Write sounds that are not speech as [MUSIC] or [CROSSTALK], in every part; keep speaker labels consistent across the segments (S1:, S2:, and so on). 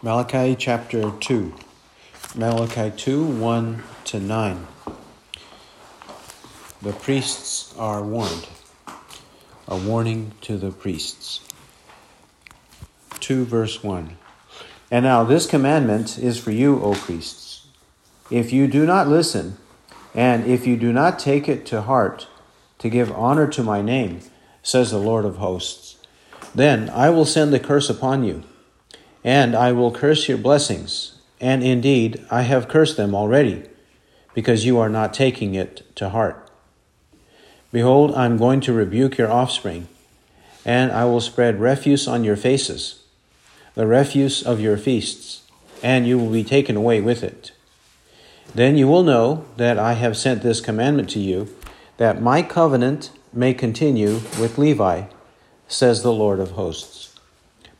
S1: Malachi chapter 2. Malachi 2 1 to 9. The priests are warned. A warning to the priests. 2 verse 1. And now this commandment is for you, O priests. If you do not listen, and if you do not take it to heart to give honor to my name, says the Lord of hosts, then I will send the curse upon you and I will curse your blessings. And indeed, I have cursed them already, because you are not taking it to heart. Behold, I am going to rebuke your offspring, and I will spread refuse on your faces, the refuse of your feasts, and you will be taken away with it. Then you will know that I have sent this commandment to you, that my covenant may continue with Levi, says the Lord of hosts.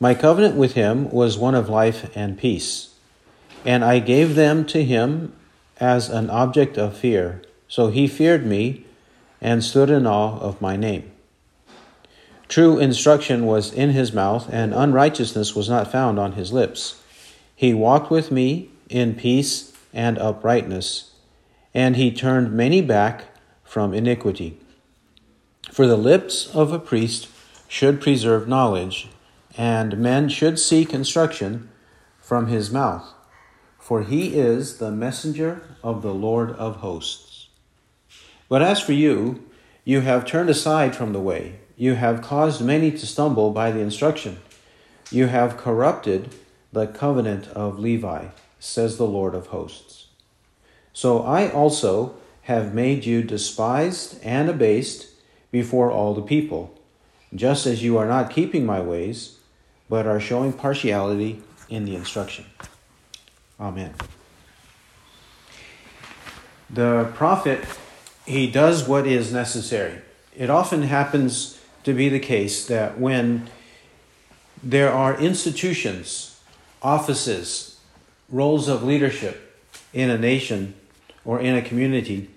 S1: My covenant with him was one of life and peace, and I gave them to him as an object of fear. So he feared me and stood in awe of my name. True instruction was in his mouth, and unrighteousness was not found on his lips. He walked with me in peace and uprightness, and he turned many back from iniquity. For the lips of a priest should preserve knowledge and men should seek instruction from his mouth, for he is the messenger of the Lord of hosts. But as for you, you have turned aside from the way, you have caused many to stumble by the instruction, you have corrupted the covenant of Levi, says the Lord of hosts. So I also have made you despised and abased before all the people, just as you are not keeping my ways but are showing partiality in the instruction. Amen. The prophet, he does what is necessary. It often happens to be the case that when there are institutions, offices, roles of leadership in a nation or in a community,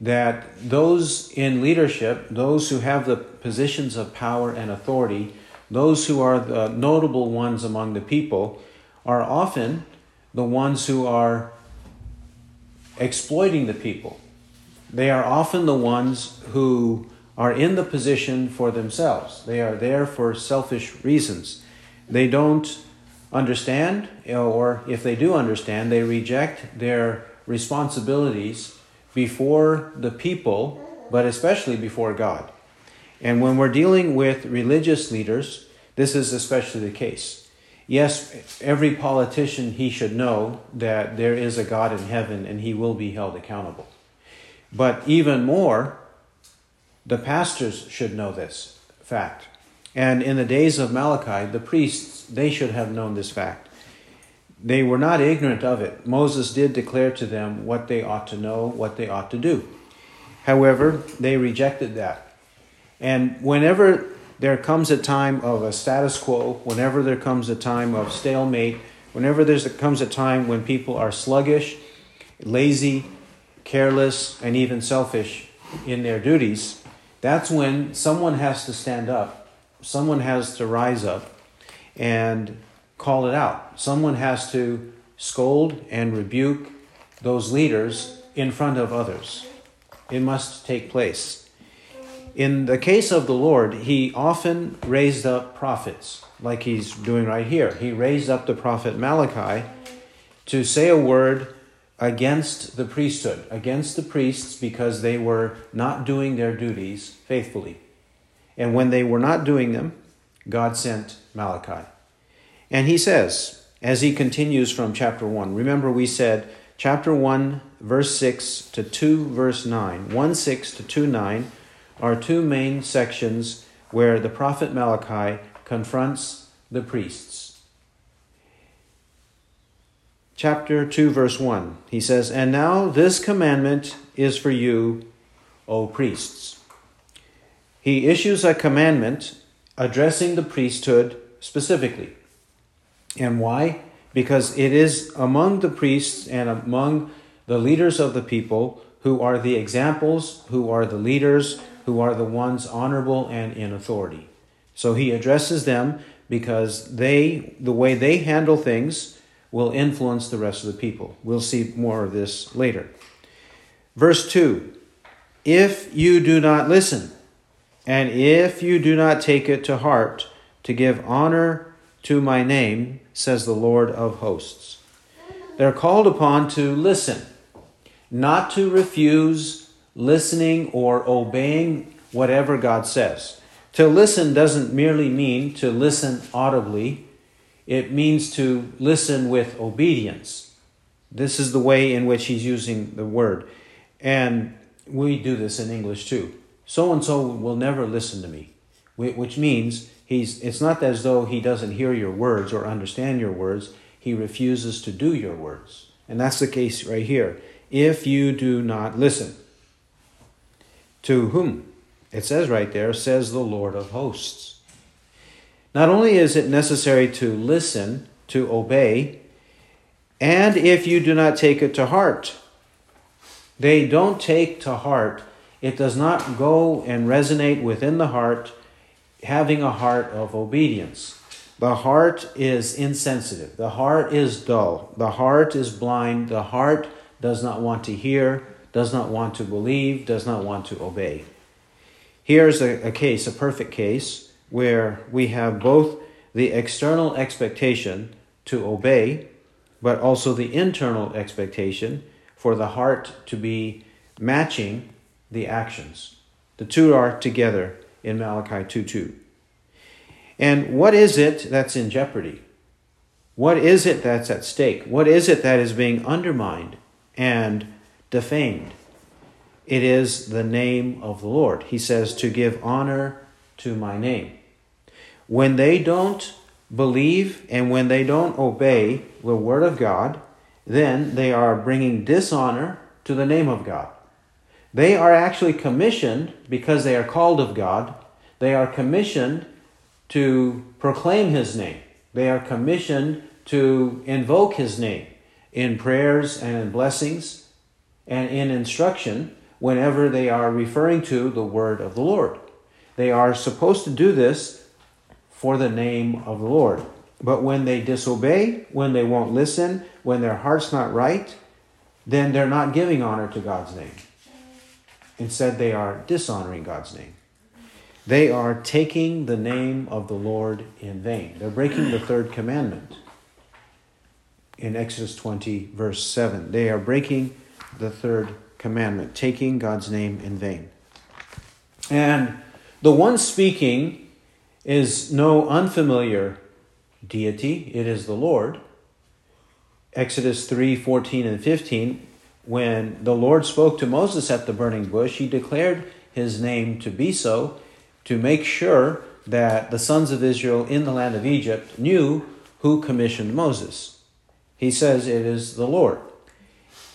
S1: that those in leadership, those who have the positions of power and authority, those who are the notable ones among the people are often the ones who are exploiting the people. They are often the ones who are in the position for themselves. They are there for selfish reasons. They don't understand, or if they do understand, they reject their responsibilities before the people, but especially before God. And when we're dealing with religious leaders, this is especially the case. Yes, every politician he should know that there is a God in heaven and he will be held accountable. But even more, the pastors should know this fact. And in the days of Malachi, the priests, they should have known this fact. They were not ignorant of it. Moses did declare to them what they ought to know, what they ought to do. However, they rejected that. And whenever there comes a time of a status quo, whenever there comes a time of stalemate, whenever there comes a time when people are sluggish, lazy, careless, and even selfish in their duties, that's when someone has to stand up. Someone has to rise up and call it out. Someone has to scold and rebuke those leaders in front of others. It must take place. In the case of the Lord, he often raised up prophets, like he's doing right here. He raised up the prophet Malachi to say a word against the priesthood, against the priests, because they were not doing their duties faithfully. And when they were not doing them, God sent Malachi. And he says, as he continues from chapter 1, remember we said chapter 1, verse 6 to 2, verse 9, 1 6 to 2 9 are two main sections where the prophet Malachi confronts the priests. Chapter 2, verse 1, he says, And now this commandment is for you, O priests. He issues a commandment addressing the priesthood specifically. And why? Because it is among the priests and among the leaders of the people who are the examples, who are the leaders, who are the ones honorable and in authority. So he addresses them because they the way they handle things will influence the rest of the people. We'll see more of this later. Verse 2 If you do not listen, and if you do not take it to heart to give honor to my name, says the Lord of hosts. They're called upon to listen, not to refuse listening or obeying whatever God says. To listen doesn't merely mean to listen audibly, it means to listen with obedience. This is the way in which he's using the word. And we do this in English too. So and so will never listen to me, which means he's it's not as though he doesn't hear your words or understand your words, he refuses to do your words. And that's the case right here. If you do not listen. To whom? It says right there, says the Lord of hosts. Not only is it necessary to listen, to obey, and if you do not take it to heart, they don't take to heart, it does not go and resonate within the heart, having a heart of obedience. The heart is insensitive. The heart is dull. The heart is blind. The heart does not want to hear, does not want to believe, does not want to obey. Here's a, a case, a perfect case, where we have both the external expectation to obey, but also the internal expectation for the heart to be matching the actions. The two are together in Malachi 2 2. And what is it that's in jeopardy? What is it that's at stake? What is it that is being undermined and defamed? It is the name of the Lord. He says, to give honor to my name. When they don't believe and when they don't obey the word of God, then they are bringing dishonor to the name of God. They are actually commissioned, because they are called of God, they are commissioned to proclaim His name. They are commissioned to invoke His name in prayers and in blessings and in instruction whenever they are referring to the word of the Lord. They are supposed to do this for the name of the Lord. But when they disobey, when they won't listen, when their heart's not right, then they're not giving honor to God's name. Instead, they are dishonoring God's name. They are taking the name of the Lord in vain. They're breaking the third commandment in Exodus 20, verse 7. They are breaking the third commandment, taking God's name in vain. And the one speaking is no unfamiliar deity, it is the Lord. Exodus 3 14 and 15, when the Lord spoke to Moses at the burning bush, he declared his name to be so to make sure that the sons of Israel in the land of Egypt knew who commissioned Moses. He says it is the Lord.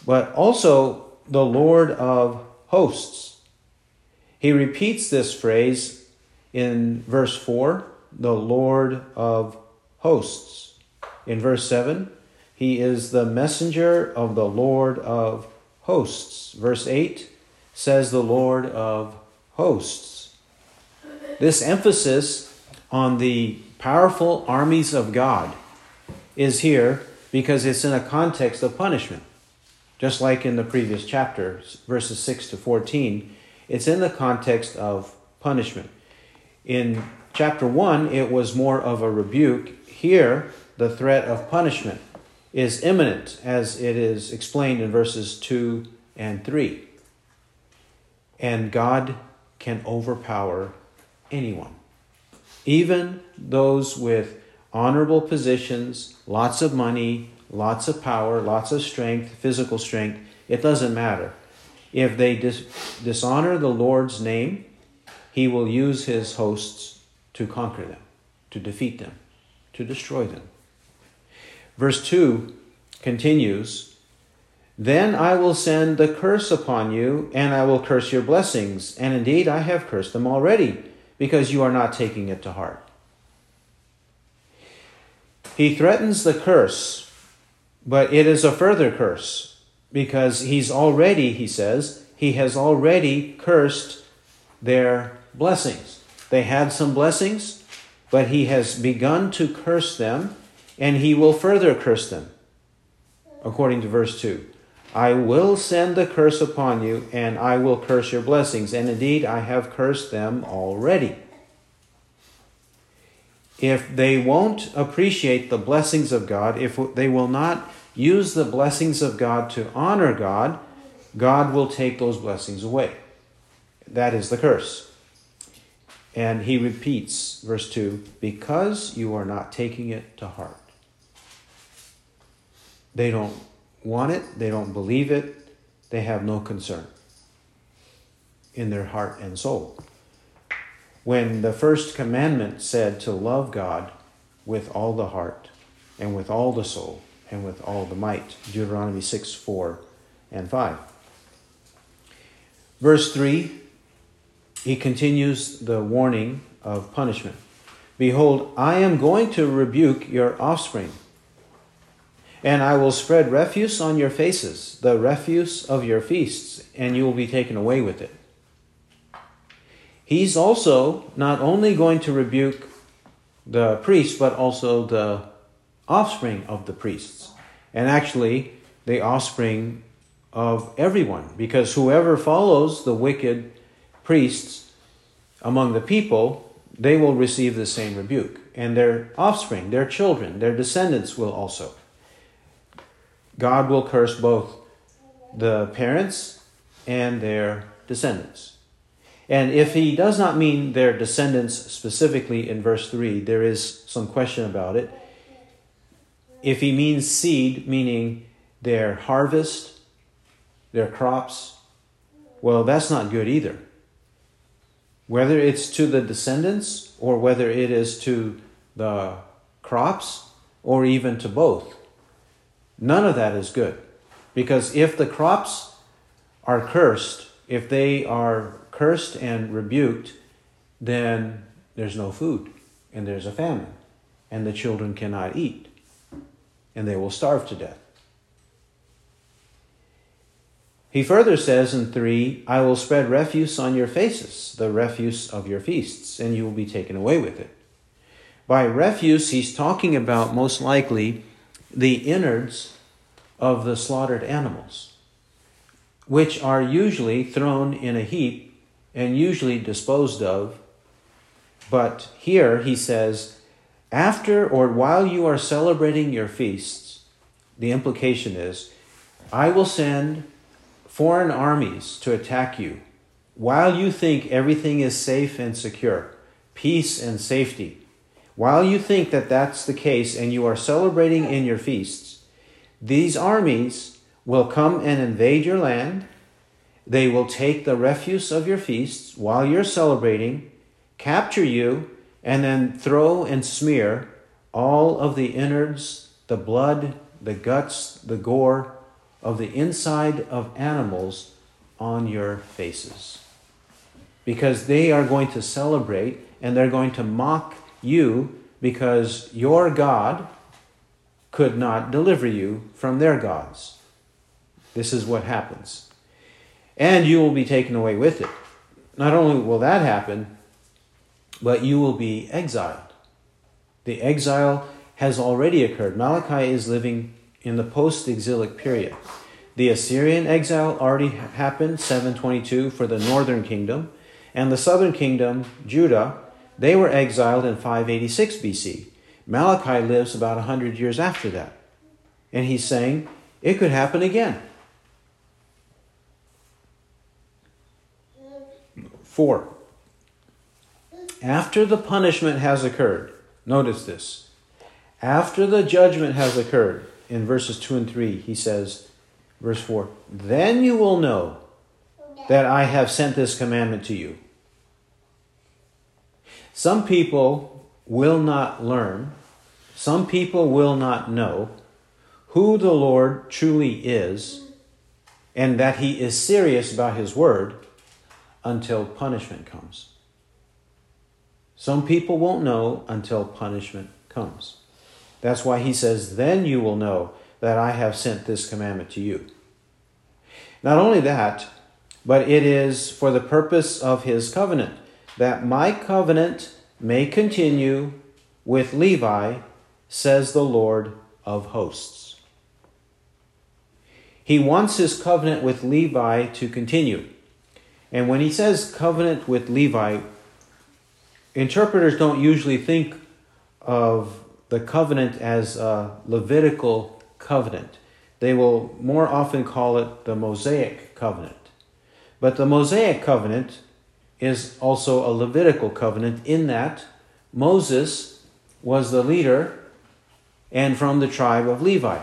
S1: But also the Lord of hosts. He repeats this phrase in verse 4, the Lord of hosts. In verse 7, he is the messenger of the Lord of hosts. Verse 8 says the Lord of hosts. This emphasis on the powerful armies of God is here because it's in a context of punishment. Just like in the previous chapter, verses 6 to 14, it's in the context of punishment. In chapter 1, it was more of a rebuke. Here, the threat of punishment is imminent, as it is explained in verses 2 and 3. And God can overpower anyone, even those with honorable positions, lots of money, lots of power, lots of strength, physical strength. It doesn't matter. If they dis- dishonor the Lord's name, he will use his hosts to conquer them, to defeat them, to destroy them. Verse 2 continues Then I will send the curse upon you, and I will curse your blessings. And indeed, I have cursed them already, because you are not taking it to heart. He threatens the curse but it is a further curse because he's already, he says, he has already cursed their blessings. They had some blessings, but he has begun to curse them, and he will further curse them. According to verse 2. I will send the curse upon you, and I will curse your blessings. And indeed, I have cursed them already. If they won't appreciate the blessings of God, if they will not use the blessings of God to honor God, God will take those blessings away. That is the curse. And he repeats, verse 2 because you are not taking it to heart. They don't want it, they don't believe it, they have no concern in their heart and soul. When the first commandment said to love God with all the heart and with all the soul and with all the might, Deuteronomy 6 4 and 5. Verse 3, he continues the warning of punishment. Behold, I am going to rebuke your offspring and I will spread refuse on your faces, the refuse of your feasts, and you will be taken away with it. He's also not only going to rebuke the priests, but also the offspring of the priests. And actually, the offspring of everyone, because whoever follows the wicked priests among the people, they will receive the same rebuke. And their offspring, their children, their descendants will also. God will curse both the parents and their descendants. And if he does not mean their descendants specifically in verse 3, there is some question about it. If he means seed, meaning their harvest, their crops, well, that's not good either. Whether it's to the descendants or whether it is to the crops or even to both. None of that is good. Because if the crops are cursed, if they are cursed and rebuked, then there's no food and there's a famine and the children cannot eat and they will starve to death. He further says in 3 I will spread refuse on your faces, the refuse of your feasts, and you will be taken away with it. By refuse, he's talking about most likely the innards of the slaughtered animals, which are usually thrown in a heap and usually disposed of. But here he says, after or while you are celebrating your feasts, the implication is, I will send foreign armies to attack you while you think everything is safe and secure, peace and safety. While you think that that's the case and you are celebrating in your feasts, these armies will come and invade your land. They will take the refuse of your feasts while you're celebrating, capture you, and then throw and smear all of the innards, the blood, the guts, the gore of the inside of animals on your faces. Because they are going to celebrate and they're going to mock you because your God could not deliver you from their gods. This is what happens. And you will be taken away with it. Not only will that happen, but you will be exiled. The exile has already occurred. Malachi is living in the post exilic period. The Assyrian exile already happened, 722, for the northern kingdom, and the southern kingdom, Judah, they were exiled in 586 BC. Malachi lives about 100 years after that. And he's saying it could happen again. Four. After the punishment has occurred, notice this. After the judgment has occurred, in verses 2 and 3, he says, verse 4, then you will know that I have sent this commandment to you. Some people will not learn some people will not know who the Lord truly is and that he is serious about his word until punishment comes. Some people won't know until punishment comes. That's why he says, Then you will know that I have sent this commandment to you. Not only that, but it is for the purpose of his covenant, that my covenant may continue with Levi, says the Lord of hosts. He wants his covenant with Levi to continue. And when he says covenant with Levi, interpreters don't usually think of the covenant as a Levitical covenant. They will more often call it the Mosaic covenant. But the Mosaic covenant is also a Levitical covenant in that Moses was the leader and from the tribe of Levi.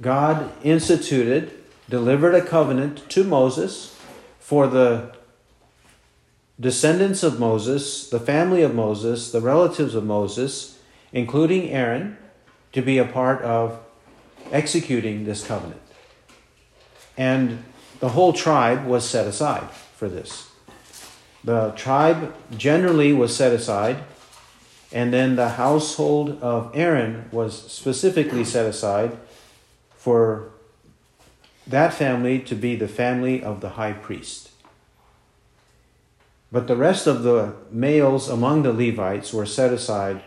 S1: God instituted, delivered a covenant to Moses for the descendants of Moses, the family of Moses, the relatives of Moses, including Aaron, to be a part of executing this covenant. And the whole tribe was set aside for this. The tribe generally was set aside, and then the household of Aaron was specifically set aside for that family to be the family of the high priest. But the rest of the males among the Levites were set aside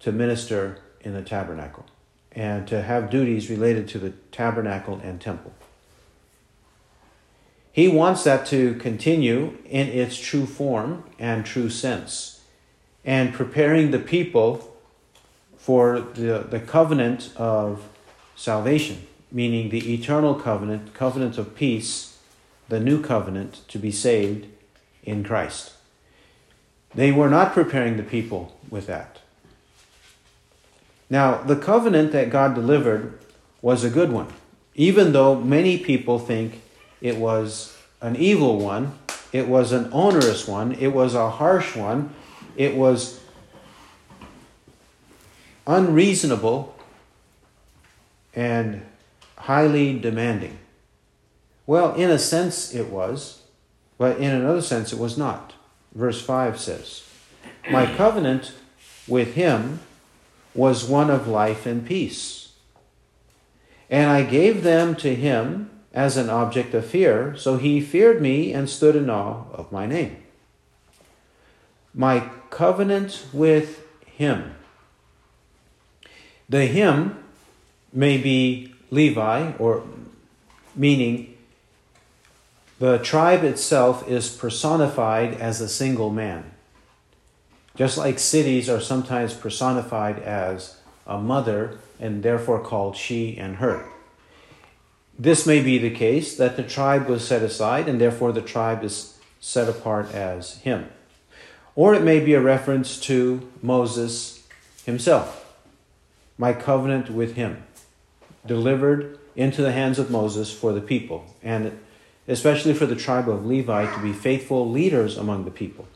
S1: to minister in the tabernacle and to have duties related to the tabernacle and temple. He wants that to continue in its true form and true sense, and preparing the people for the, the covenant of salvation, meaning the eternal covenant, covenant of peace, the new covenant to be saved in Christ. They were not preparing the people with that. Now, the covenant that God delivered was a good one, even though many people think it was an evil one, it was an onerous one, it was a harsh one, it was unreasonable and highly demanding. Well, in a sense it was, but in another sense it was not. Verse 5 says, My covenant with him was one of life and peace. And I gave them to him as an object of fear, so he feared me and stood in awe of my name. My covenant with him. The him may be Levi, or meaning the tribe itself is personified as a single man. Just like cities are sometimes personified as a mother and therefore called she and her. This may be the case that the tribe was set aside and therefore the tribe is set apart as him. Or it may be a reference to Moses himself. My covenant with him, delivered into the hands of Moses for the people, and especially for the tribe of Levi to be faithful leaders among the people.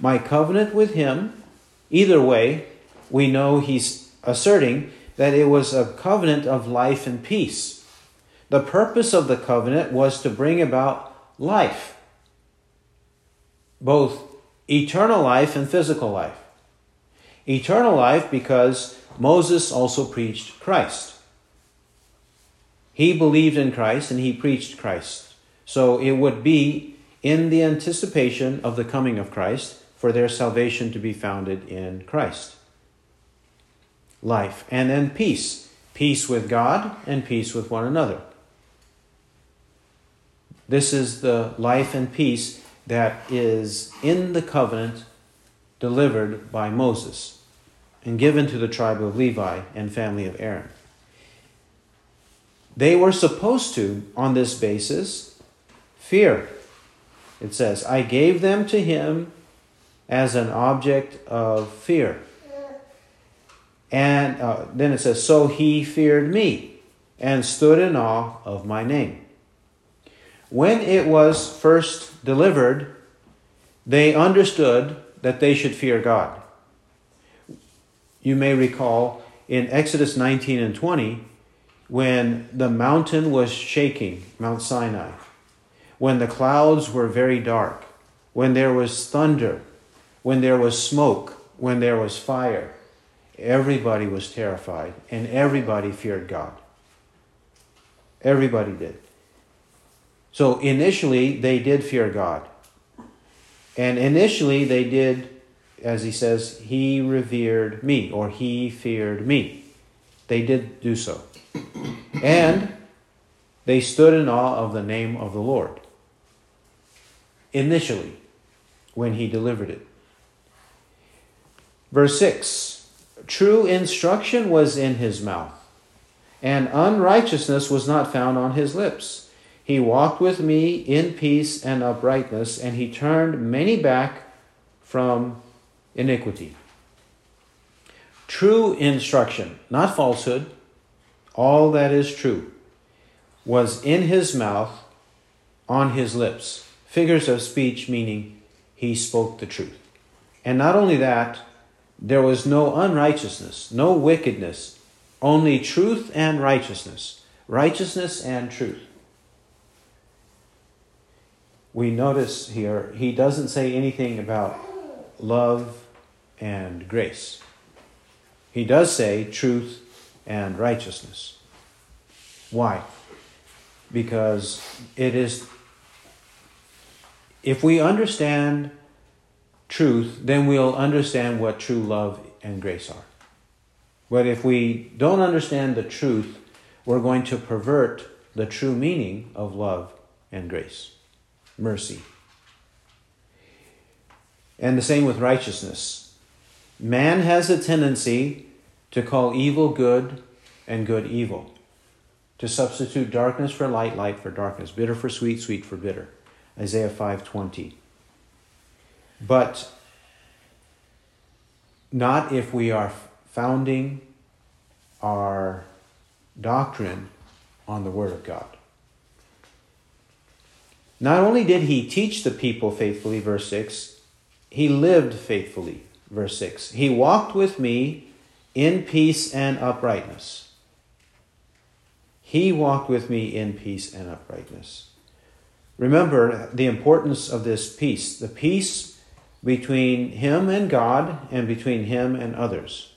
S1: My covenant with him, either way, we know he's asserting that it was a covenant of life and peace the purpose of the covenant was to bring about life, both eternal life and physical life. Eternal life because Moses also preached Christ. He believed in Christ and he preached Christ. So it would be in the anticipation of the coming of Christ for their salvation to be founded in Christ. Life. And then peace. Peace with God and peace with one another. This is the life and peace that is in the covenant delivered by Moses and given to the tribe of Levi and family of Aaron. They were supposed to, on this basis, fear. It says, I gave them to him as an object of fear. And uh, then it says, So he feared me and stood in awe of my name. When it was first delivered, they understood that they should fear God. You may recall in Exodus 19 and 20 when the mountain was shaking, Mount Sinai, when the clouds were very dark, when there was thunder, when there was smoke, when there was fire. Everybody was terrified and everybody feared God. Everybody did. So initially, they did fear God. And initially, they did, as he says, he revered me or he feared me. They did do so. And they stood in awe of the name of the Lord initially when he delivered it. Verse 6 True instruction was in his mouth, and unrighteousness was not found on his lips. He walked with me in peace and uprightness, and he turned many back from iniquity. True instruction, not falsehood, all that is true, was in his mouth, on his lips. Figures of speech meaning he spoke the truth. And not only that, there was no unrighteousness, no wickedness, only truth and righteousness. Righteousness and truth. We notice here, he doesn't say anything about love and grace. He does say truth and righteousness. Why? Because it is, if we understand truth, then we'll understand what true love and grace are. But if we don't understand the truth, we're going to pervert the true meaning of love and grace, mercy. And the same with righteousness. Man has a tendency to call evil good and good evil, to substitute darkness for light, light for darkness, bitter for sweet, sweet for bitter. Isaiah 5:20. But not if we are founding our doctrine on the Word of God. Not only did he teach the people faithfully, verse 6, he lived faithfully, verse 6. He walked with me in peace and uprightness. He walked with me in peace and uprightness. Remember the importance of this peace the peace between him and God and between him and others.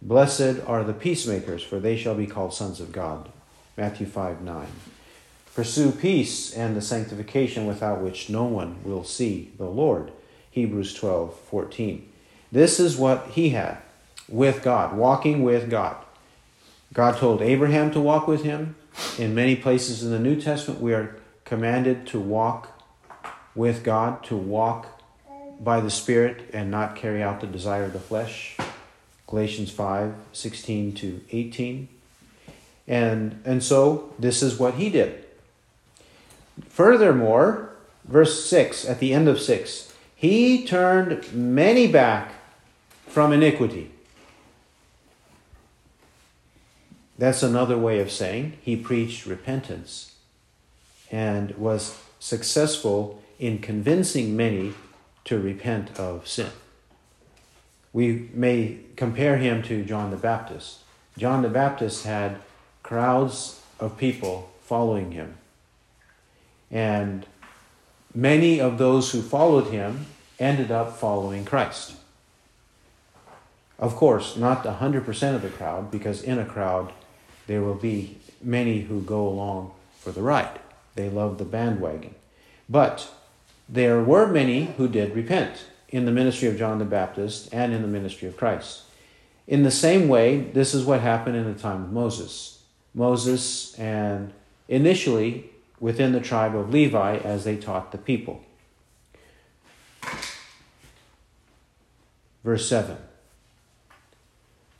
S1: Blessed are the peacemakers, for they shall be called sons of God. Matthew 5 9. Pursue peace and the sanctification without which no one will see the Lord. Hebrews 12 14. This is what he had with God, walking with God. God told Abraham to walk with him. In many places in the New Testament, we are commanded to walk with God, to walk by the Spirit and not carry out the desire of the flesh. Galatians 5 16 to 18. And, and so this is what he did. Furthermore, verse 6, at the end of 6, he turned many back from iniquity. That's another way of saying he preached repentance and was successful in convincing many to repent of sin. We may compare him to John the Baptist. John the Baptist had crowds of people following him. And many of those who followed him ended up following Christ. Of course, not 100% of the crowd, because in a crowd there will be many who go along for the ride. They love the bandwagon. But there were many who did repent in the ministry of John the Baptist and in the ministry of Christ. In the same way, this is what happened in the time of Moses. Moses and initially within the tribe of Levi as they taught the people. Verse 7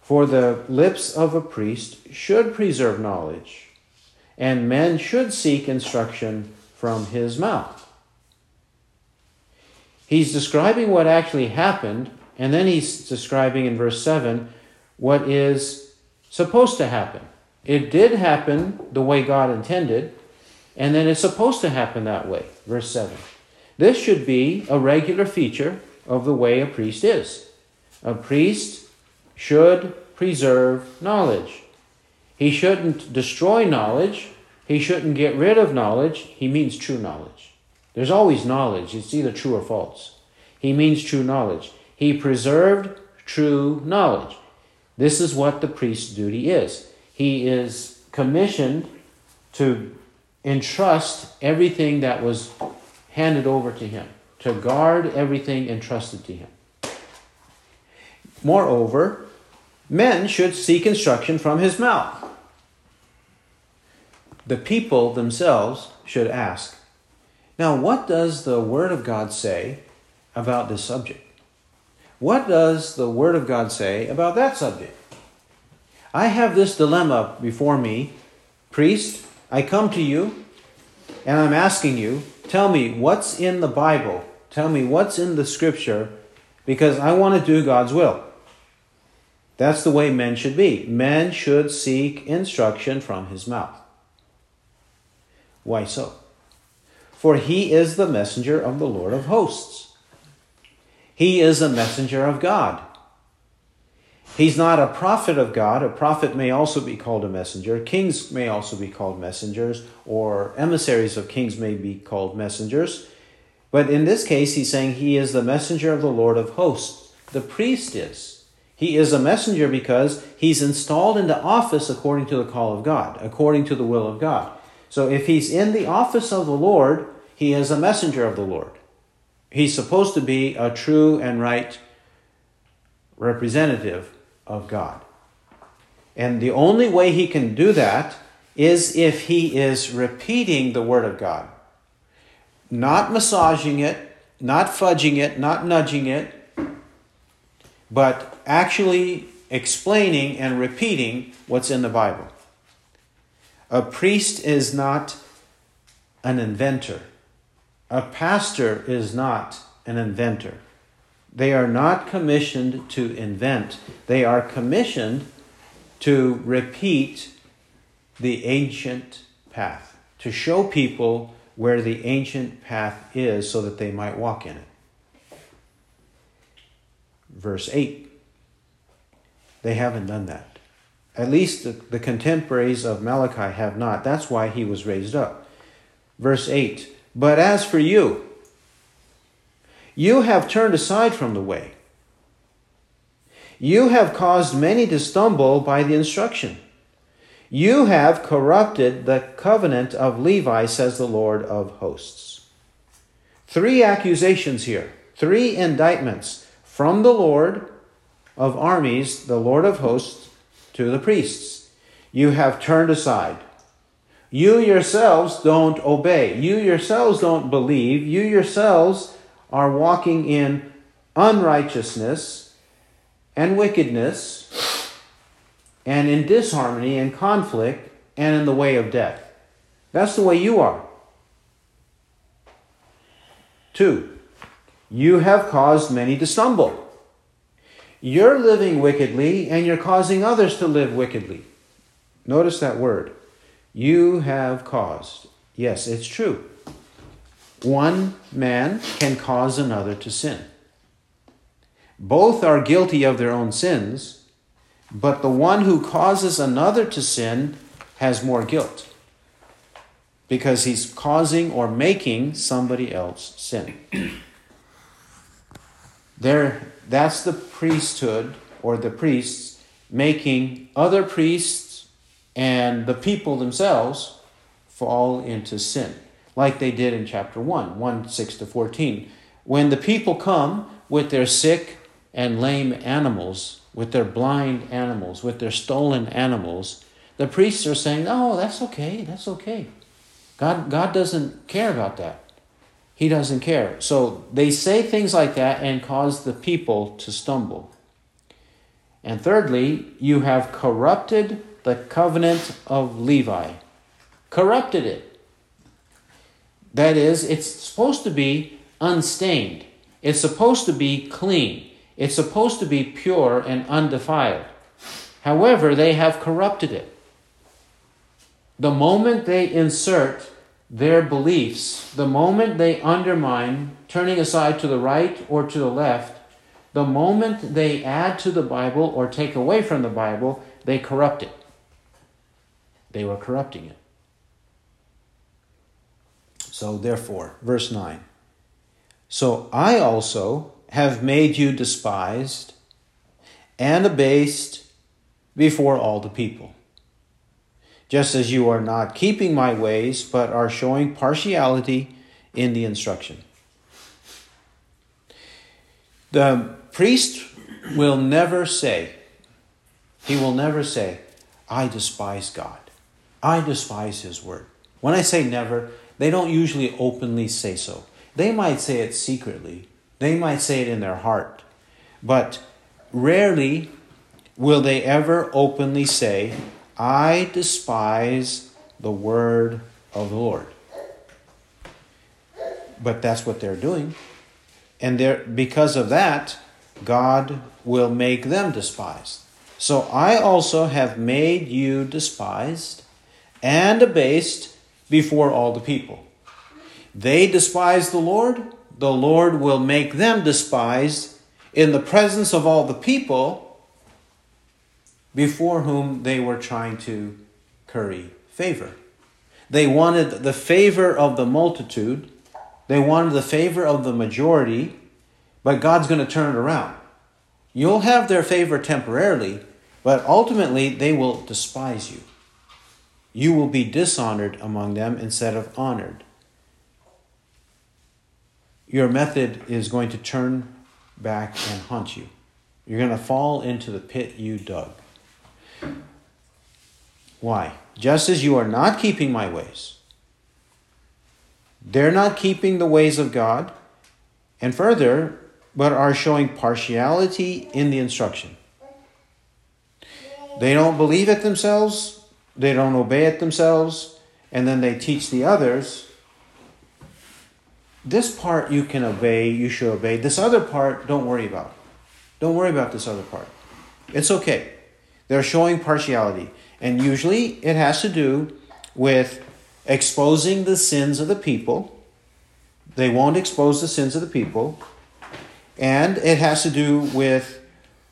S1: For the lips of a priest should preserve knowledge, and men should seek instruction from his mouth. He's describing what actually happened, and then he's describing in verse 7 what is supposed to happen. It did happen the way God intended, and then it's supposed to happen that way. Verse 7. This should be a regular feature of the way a priest is. A priest should preserve knowledge. He shouldn't destroy knowledge. He shouldn't get rid of knowledge. He means true knowledge. There's always knowledge, it's either true or false. He means true knowledge. He preserved true knowledge. This is what the priest's duty is. He is commissioned to entrust everything that was handed over to him, to guard everything entrusted to him. Moreover, men should seek instruction from his mouth. The people themselves should ask. Now, what does the Word of God say about this subject? What does the Word of God say about that subject? I have this dilemma before me. Priest, I come to you and I'm asking you, tell me what's in the Bible, tell me what's in the Scripture, because I want to do God's will. That's the way men should be. Men should seek instruction from his mouth. Why so? For he is the messenger of the Lord of hosts. He is a messenger of God. He's not a prophet of God. A prophet may also be called a messenger. Kings may also be called messengers, or emissaries of kings may be called messengers. But in this case, he's saying he is the messenger of the Lord of hosts. The priest is. He is a messenger because he's installed into office according to the call of God, according to the will of God. So if he's in the office of the Lord, he is a messenger of the Lord. He's supposed to be a true and right representative of God. And the only way he can do that is if he is repeating the Word of God, not massaging it, not fudging it, not nudging it, but actually explaining and repeating what's in the Bible. A priest is not an inventor. A pastor is not an inventor. They are not commissioned to invent, they are commissioned to repeat the ancient path, to show people where the ancient path is so that they might walk in it. Verse 8. They haven't done that. At least the, the contemporaries of Malachi have not. That's why he was raised up. Verse 8. But as for you, you have turned aside from the way. You have caused many to stumble by the instruction. You have corrupted the covenant of Levi, says the Lord of hosts. Three accusations here, three indictments from the Lord of armies, the Lord of hosts, to the priests. You have turned aside. You yourselves don't obey. You yourselves don't believe. You yourselves are walking in unrighteousness and wickedness and in disharmony and conflict and in the way of death. That's the way you are. Two, you have caused many to stumble. You're living wickedly and you're causing others to live wickedly. Notice that word. You have caused. Yes, it's true. One man can cause another to sin. Both are guilty of their own sins, but the one who causes another to sin has more guilt because he's causing or making somebody else sin. [CLEARS THROAT] there, that's the priesthood or the priests making other priests and the people themselves fall into sin like they did in chapter 1, 1 6 to 14. When the people come with their sick and lame animals, with their blind animals, with their stolen animals, the priests are saying, Oh, that's okay, that's okay. God, God doesn't care about that. He doesn't care. So they say things like that and cause the people to stumble. And thirdly, you have corrupted the covenant of Levi. Corrupted it. That is, it's supposed to be unstained. It's supposed to be clean. It's supposed to be pure and undefiled. However, they have corrupted it. The moment they insert their beliefs, the moment they undermine, turning aside to the right or to the left, the moment they add to the Bible or take away from the Bible, they corrupt it. They were corrupting it. So, therefore, verse 9. So I also have made you despised and abased before all the people. Just as you are not keeping my ways, but are showing partiality in the instruction. The priest will never say, he will never say, I despise God. I despise his word. When I say never, they don't usually openly say so. They might say it secretly, they might say it in their heart, but rarely will they ever openly say, I despise the word of the Lord. But that's what they're doing. And they're, because of that, God will make them despised. So I also have made you despised and abased before all the people. They despise the Lord, the Lord will make them despised in the presence of all the people before whom they were trying to curry favor. They wanted the favor of the multitude, they wanted the favor of the majority, but God's going to turn it around. You'll have their favor temporarily, but ultimately they will despise you. You will be dishonored among them instead of honored. Your method is going to turn back and haunt you. You're going to fall into the pit you dug. Why? Just as you are not keeping my ways, they're not keeping the ways of God, and further, but are showing partiality in the instruction. They don't believe it themselves, they don't obey it themselves, and then they teach the others. This part you can obey, you should obey. This other part, don't worry about. Don't worry about this other part. It's okay. They're showing partiality. And usually it has to do with exposing the sins of the people. They won't expose the sins of the people. And it has to do with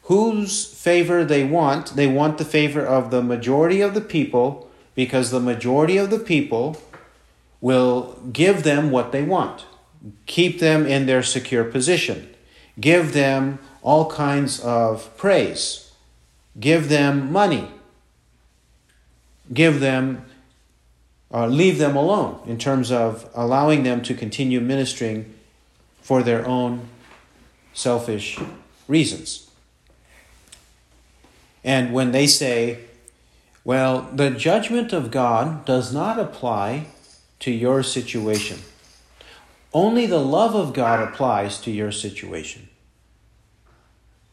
S1: whose favor they want. They want the favor of the majority of the people because the majority of the people will give them what they want, keep them in their secure position, give them all kinds of praise, give them money, give them, uh, leave them alone in terms of allowing them to continue ministering for their own selfish reasons. And when they say, well, the judgment of God does not apply to your situation. Only the love of God applies to your situation.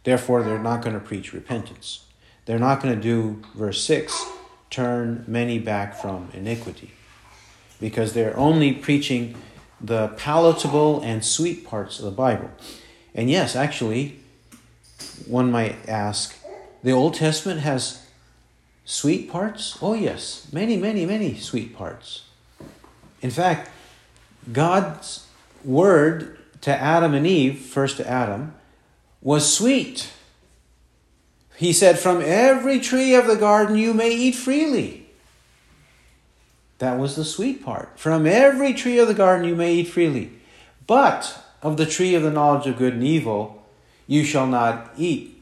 S1: Therefore, they're not going to preach repentance. They're not going to do, verse 6, turn many back from iniquity. Because they're only preaching the palatable and sweet parts of the Bible. And yes, actually, one might ask, the Old Testament has sweet parts? Oh, yes, many, many, many sweet parts. In fact, God's word to Adam and Eve, first to Adam, was sweet. He said, From every tree of the garden you may eat freely. That was the sweet part. From every tree of the garden you may eat freely. But of the tree of the knowledge of good and evil you shall not eat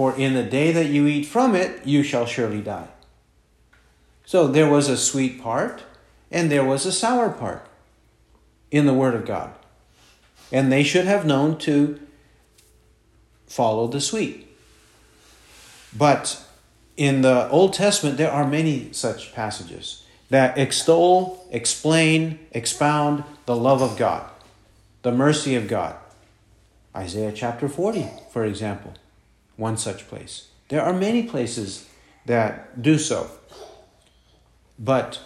S1: for in the day that you eat from it, you shall surely die. So there was a sweet part and there was a sour part in the Word of God. And they should have known to follow the sweet. But in the Old Testament, there are many such passages that extol, explain, expound the love of God, the mercy of God. Isaiah chapter 40, for example one such place. There are many places that do so. But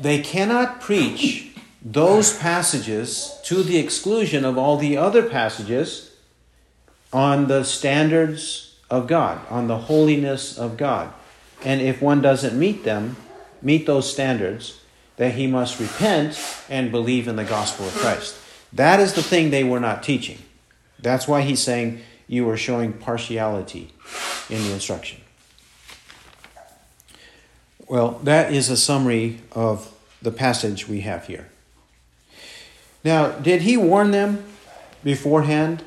S1: they cannot preach those passages to the exclusion of all the other passages on the standards of God, on the holiness of God. And if one doesn't meet them, meet those standards, that he must repent and believe in the gospel of Christ. That is the thing they were not teaching. That's why he's saying you are showing partiality in the instruction. Well, that is a summary of the passage we have here. Now, did he warn them beforehand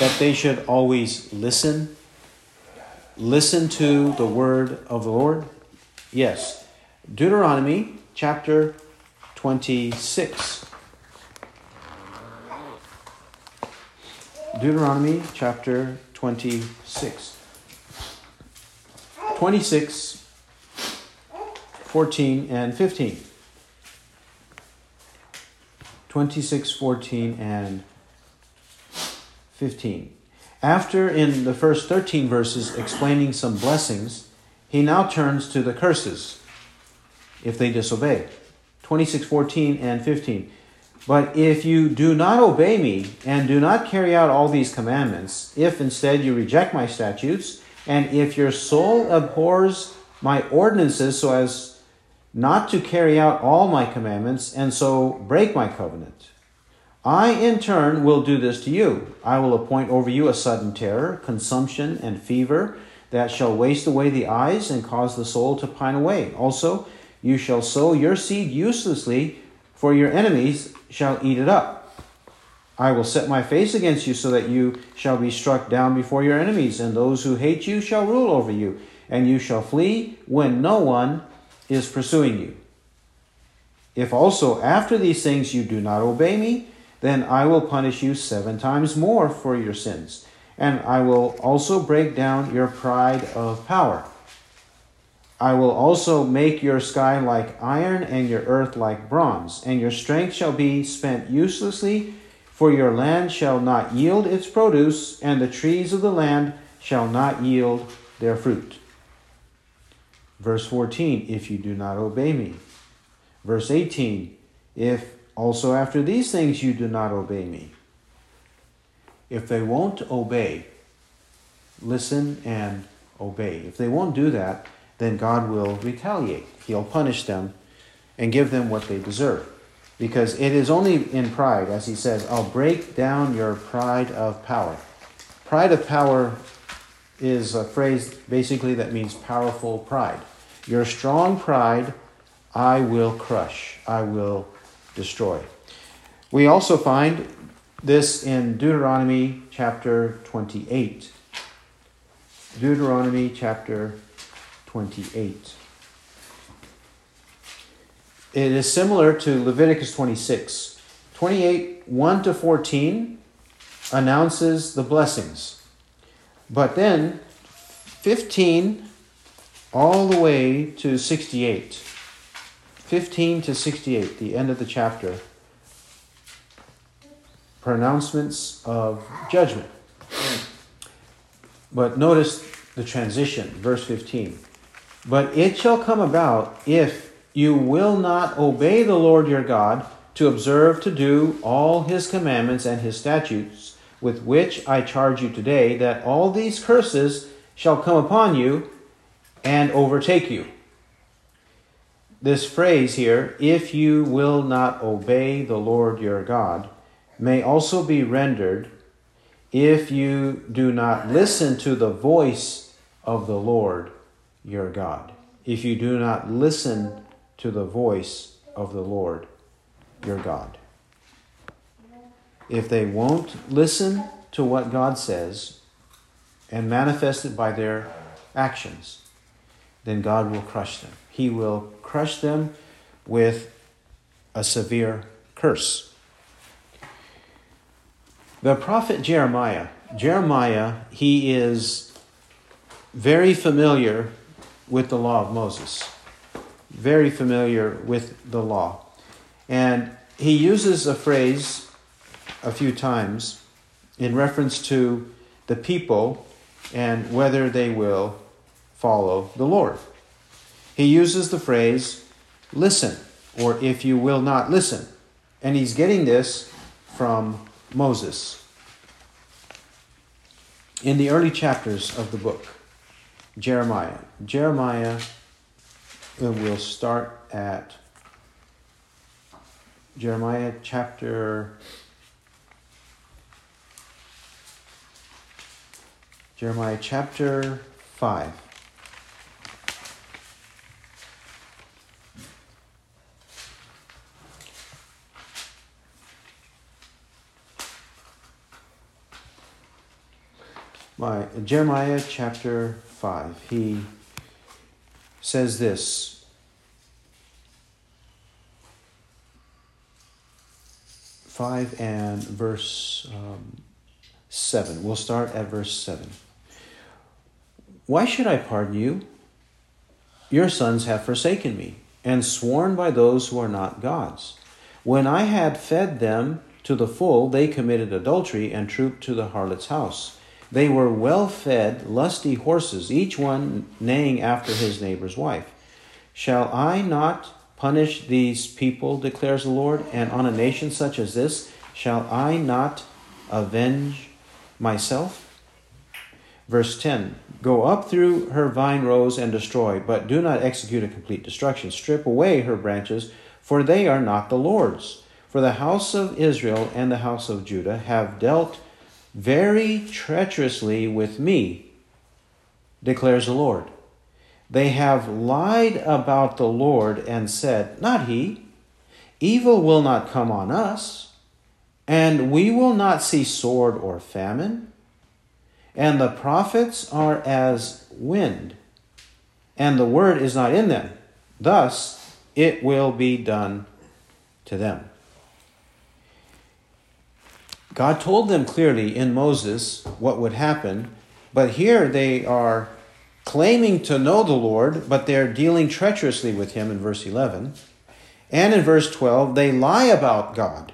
S1: that they should always listen? Listen to the word of the Lord? Yes. Deuteronomy chapter 26. Deuteronomy chapter 26. 26, 14, and 15. 26, 14, and 15. After, in the first 13 verses, explaining some blessings, he now turns to the curses if they disobey. 26, 14, and 15. But if you do not obey me and do not carry out all these commandments, if instead you reject my statutes, and if your soul abhors my ordinances so as not to carry out all my commandments and so break my covenant, I in turn will do this to you. I will appoint over you a sudden terror, consumption, and fever that shall waste away the eyes and cause the soul to pine away. Also, you shall sow your seed uselessly, for your enemies shall eat it up. I will set my face against you so that you shall be struck down before your enemies, and those who hate you shall rule over you, and you shall flee when no one is pursuing you. If also after these things you do not obey me, then I will punish you seven times more for your sins, and I will also break down your pride of power. I will also make your sky like iron and your earth like bronze, and your strength shall be spent uselessly, for your land shall not yield its produce, and the trees of the land shall not yield their fruit. Verse 14, if you do not obey me. Verse 18, if also after these things you do not obey me. If they won't obey, listen and obey. If they won't do that, then God will retaliate. He'll punish them and give them what they deserve. Because it is only in pride, as he says, I'll break down your pride of power. Pride of power is a phrase basically that means powerful pride. Your strong pride, I will crush, I will destroy. We also find this in Deuteronomy chapter 28. Deuteronomy chapter 28. It is similar to Leviticus 26. 28, 1 to 14 announces the blessings. But then 15 all the way to 68. 15 to 68, the end of the chapter. Pronouncements of judgment. But notice the transition, verse 15. But it shall come about if you will not obey the Lord your God to observe to do all his commandments and his statutes, with which I charge you today, that all these curses shall come upon you and overtake you. This phrase here, if you will not obey the Lord your God, may also be rendered, if you do not listen to the voice of the Lord your God. If you do not listen to the voice of the Lord your God. If they won't listen to what God says and manifest it by their actions, then God will crush them. He will crush them with a severe curse. The prophet Jeremiah, Jeremiah, he is very familiar with the law of Moses, very familiar with the law. And he uses a phrase a few times in reference to the people and whether they will follow the Lord. He uses the phrase, listen, or if you will not listen. And he's getting this from Moses. In the early chapters of the book, Jeremiah. Jeremiah, we'll start at Jeremiah chapter Jeremiah chapter 5. My Jeremiah chapter 5. He says this Five and verse um, 7. We'll start at verse 7. Why should I pardon you? Your sons have forsaken me and sworn by those who are not gods. When I had fed them to the full, they committed adultery and trooped to the harlot's house. They were well fed, lusty horses, each one neighing after his neighbor's wife. Shall I not punish these people, declares the Lord, and on a nation such as this, shall I not avenge myself? Verse 10 Go up through her vine rows and destroy, but do not execute a complete destruction. Strip away her branches, for they are not the Lord's. For the house of Israel and the house of Judah have dealt very treacherously with me, declares the Lord. They have lied about the Lord and said, Not he. Evil will not come on us, and we will not see sword or famine and the prophets are as wind, and the word is not in them. Thus it will be done to them. God told them clearly in Moses what would happen, but here they are claiming to know the Lord, but they're dealing treacherously with him in verse 11. And in verse 12, they lie about God.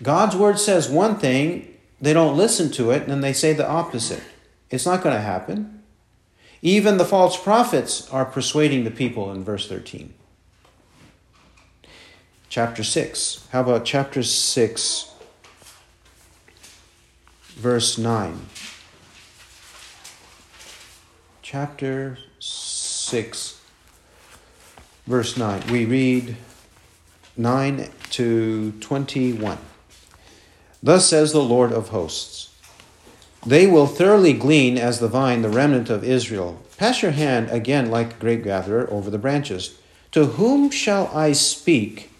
S1: God's word says one thing, they don't listen to it and they say the opposite. It's not going to happen. Even the false prophets are persuading the people in verse 13. Chapter 6. How about chapter 6, verse 9? Chapter 6, verse 9. We read 9 to 21. Thus says the Lord of hosts They will thoroughly glean as the vine the remnant of Israel. Pass your hand again like a grape gatherer over the branches. To whom shall I speak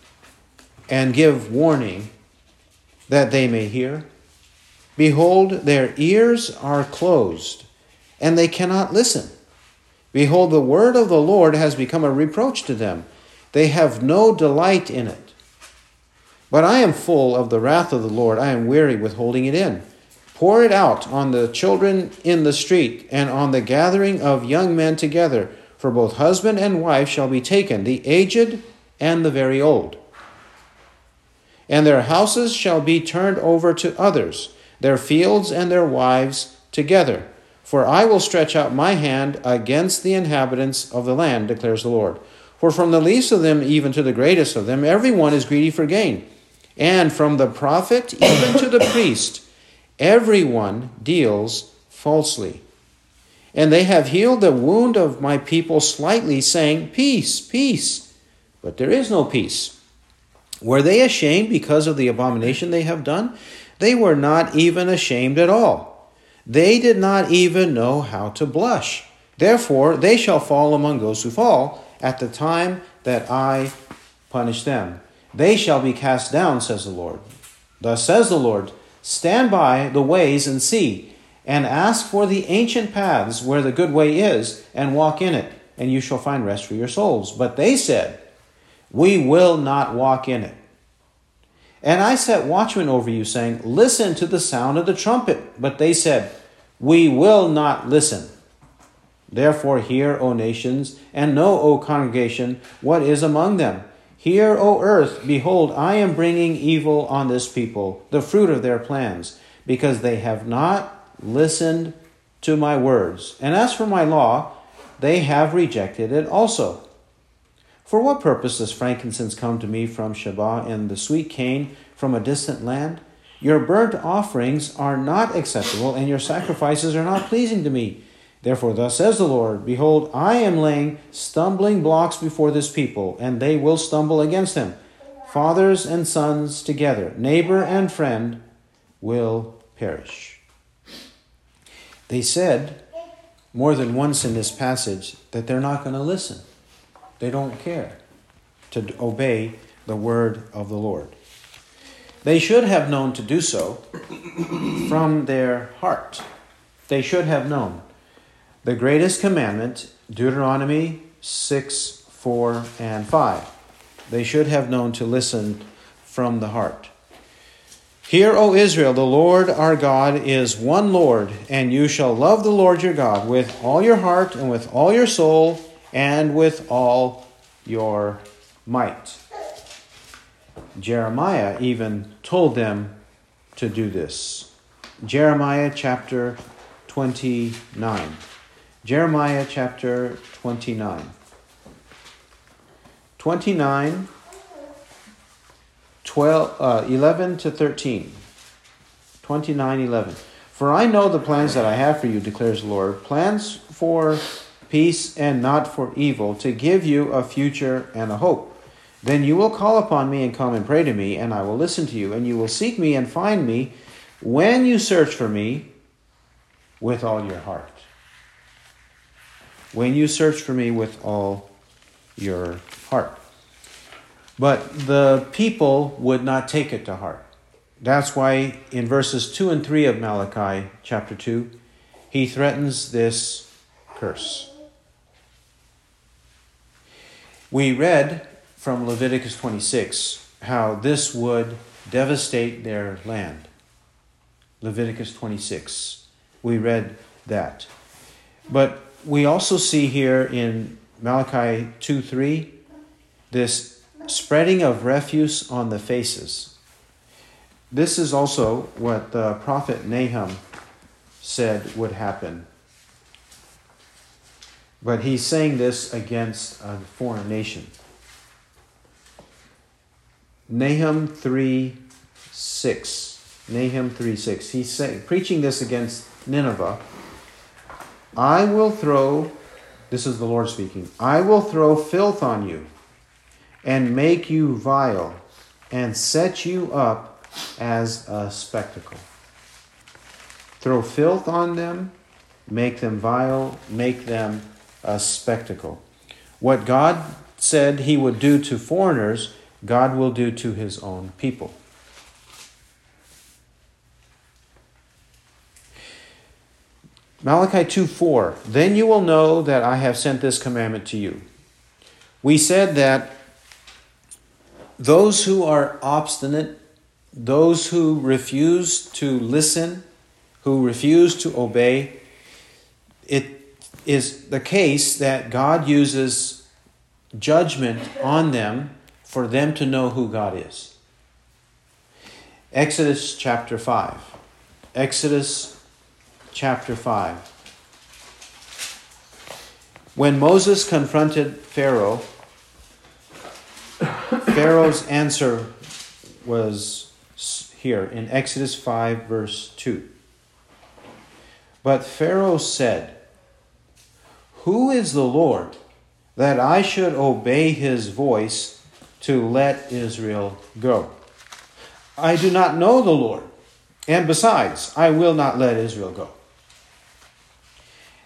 S1: and give warning that they may hear? Behold, their ears are closed, and they cannot listen. Behold, the word of the Lord has become a reproach to them. They have no delight in it. But I am full of the wrath of the Lord. I am weary with holding it in. Pour it out on the children in the street and on the gathering of young men together, for both husband and wife shall be taken, the aged and the very old. And their houses shall be turned over to others, their fields and their wives together. For I will stretch out my hand against the inhabitants of the land, declares the Lord. For from the least of them even to the greatest of them, every one is greedy for gain. And from the prophet even to the priest, everyone deals falsely. And they have healed the wound of my people slightly, saying, Peace, peace. But there is no peace. Were they ashamed because of the abomination they have done? They were not even ashamed at all. They did not even know how to blush. Therefore, they shall fall among those who fall at the time that I punish them. They shall be cast down, says the Lord. Thus says the Lord Stand by the ways and see, and ask for the ancient paths where the good way is, and walk in it, and you shall find rest for your souls. But they said, We will not walk in it. And I set watchmen over you, saying, Listen to the sound of the trumpet. But they said, We will not listen. Therefore, hear, O nations, and know, O congregation, what is among them Hear, O earth, behold, I am bringing evil on this people, the fruit of their plans, because they have not listened to my words. And as for my law, they have rejected it also. For what purpose does frankincense come to me from Sheba and the sweet cane from a distant land? Your burnt offerings are not acceptable, and your sacrifices are not pleasing to me. Therefore, thus says the Lord Behold, I am laying stumbling blocks before this people, and they will stumble against them. Fathers and sons together, neighbor and friend, will perish. They said more than once in this passage that they're not going to listen. They don't care to obey the word of the Lord. They should have known to do so [COUGHS] from their heart. They should have known the greatest commandment, Deuteronomy 6, 4, and 5. They should have known to listen from the heart. Hear, O Israel, the Lord our God is one Lord, and you shall love the Lord your God with all your heart, and with all your soul, and with all your might. Jeremiah even told them to do this. Jeremiah chapter 29. Jeremiah chapter 29. 29, 12, uh, 11 to 13. 29, 11. For I know the plans that I have for you, declares the Lord plans for peace and not for evil, to give you a future and a hope. Then you will call upon me and come and pray to me, and I will listen to you, and you will seek me and find me when you search for me with all your heart. When you search for me with all your heart. But the people would not take it to heart. That's why in verses 2 and 3 of Malachi chapter 2, he threatens this curse. We read from Leviticus 26 how this would devastate their land. Leviticus 26 we read that. But we also see here in Malachi 2 3 this spreading of refuse on the faces. This is also what the prophet Nahum said would happen. But he's saying this against a foreign nation. Nahum 3 6. Nahum 3 6. He's saying, preaching this against Nineveh, I will throw, this is the Lord speaking, I will throw filth on you and make you vile and set you up as a spectacle. Throw filth on them, make them vile, make them a spectacle. What God said he would do to foreigners, God will do to his own people. Malachi 2 4. Then you will know that I have sent this commandment to you. We said that those who are obstinate, those who refuse to listen, who refuse to obey, it is the case that God uses judgment on them for them to know who God is. Exodus chapter 5. Exodus chapter 5. When Moses confronted Pharaoh, Pharaoh's answer was here in Exodus 5, verse 2. But Pharaoh said, Who is the Lord that I should obey his voice to let Israel go? I do not know the Lord, and besides, I will not let Israel go.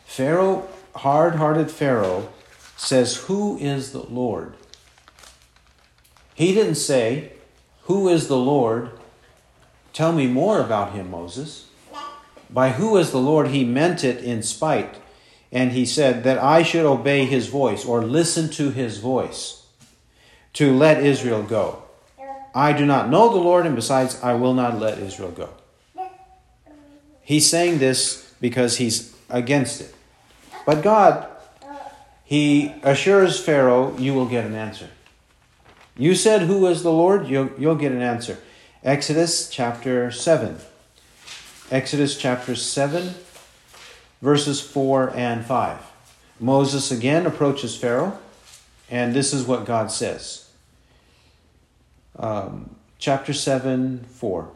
S1: Pharaoh, hard hearted Pharaoh, says, Who is the Lord? He didn't say, Who is the Lord? Tell me more about him, Moses. By who is the Lord, he meant it in spite. And he said that I should obey his voice or listen to his voice to let Israel go. I do not know the Lord, and besides, I will not let Israel go. He's saying this because he's against it. But God, He assures Pharaoh, you will get an answer. You said, Who is the Lord? You'll, you'll get an answer. Exodus chapter 7. Exodus chapter 7, verses 4 and 5. Moses again approaches Pharaoh, and this is what God says. Um, chapter 7, 4.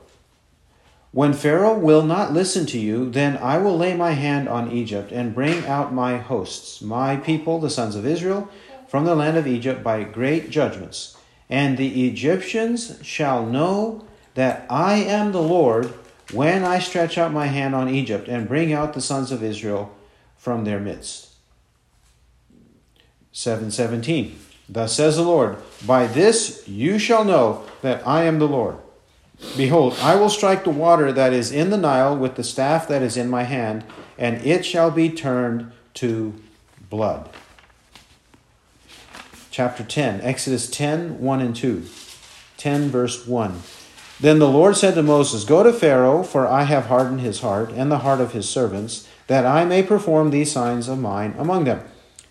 S1: When Pharaoh will not listen to you, then I will lay my hand on Egypt and bring out my hosts, my people, the sons of Israel, from the land of Egypt by great judgments. And the Egyptians shall know that I am the Lord when I stretch out my hand on Egypt and bring out the sons of Israel from their midst. 717 Thus says the Lord, By this you shall know that I am the Lord. Behold, I will strike the water that is in the Nile with the staff that is in my hand, and it shall be turned to blood. Chapter 10, Exodus 10 1 and 2. 10 verse 1. Then the Lord said to Moses, Go to Pharaoh, for I have hardened his heart and the heart of his servants, that I may perform these signs of mine among them,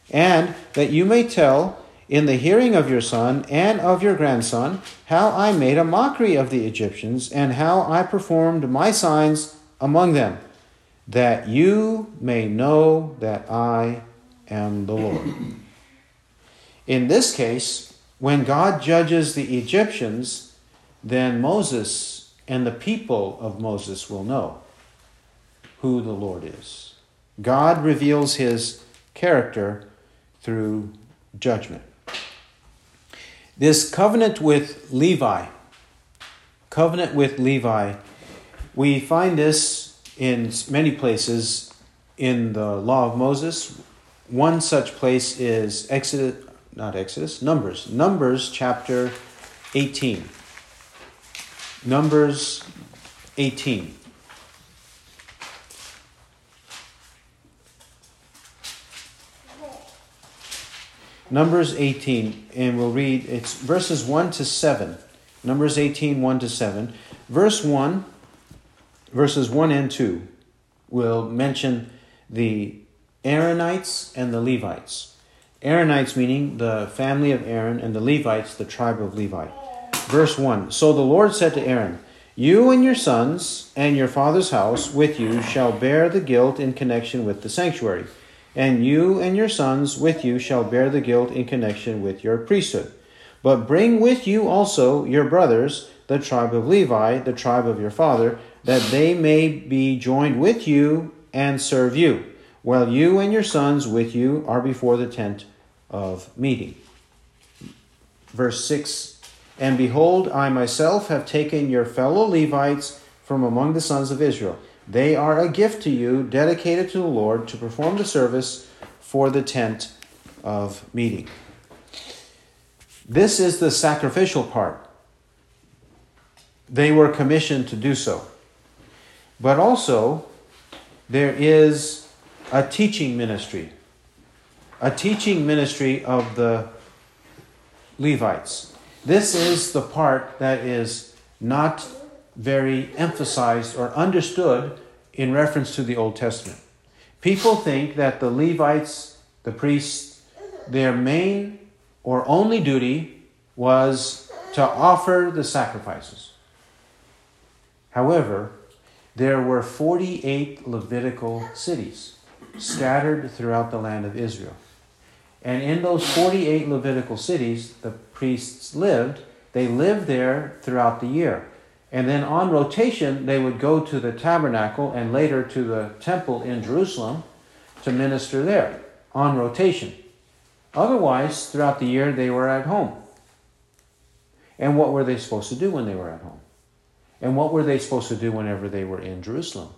S1: and that you may tell in the hearing of your son and of your grandson how I made a mockery of the Egyptians, and how I performed my signs among them, that you may know that I am the Lord. [CLEARS THROAT] In this case, when God judges the Egyptians, then Moses and the people of Moses will know who the Lord is. God reveals his character through judgment. This covenant with Levi, covenant with Levi, we find this in many places in the law of Moses. One such place is Exodus, not Exodus, Numbers. Numbers chapter 18. Numbers 18. Numbers 18, and we'll read it's verses 1 to 7. Numbers 18, 1 to 7. Verse 1, verses 1 and 2 will mention the Aaronites and the Levites. Aaronites meaning the family of Aaron, and the Levites, the tribe of Levi. Verse 1 So the Lord said to Aaron, You and your sons and your father's house with you shall bear the guilt in connection with the sanctuary and you and your sons with you shall bear the guilt in connection with your priesthood. But bring with you also your brothers, the tribe of Levi, the tribe of your father, that they may be joined with you and serve you, while you and your sons with you are before the tent of meeting. Verse 6 And behold, I myself have taken your fellow Levites from among the sons of Israel they are a gift to you, dedicated to the Lord, to perform the service for the tent of meeting. This is the sacrificial part. They were commissioned to do so. But also, there is a teaching ministry, a teaching ministry of the Levites. This is the part that is not very emphasized or understood in reference to the Old Testament. People think that the Levites, the priests, their main or only duty was to offer the sacrifices. However, there were 48 Levitical cities scattered throughout the land of Israel. And in those 48 Levitical cities, the priests lived. They lived there throughout the year. And then on rotation, they would go to the tabernacle and later to the temple in Jerusalem to minister there on rotation. Otherwise, throughout the year, they were at home. And what were they supposed to do when they were at home? And what were they supposed to do whenever they were in Jerusalem?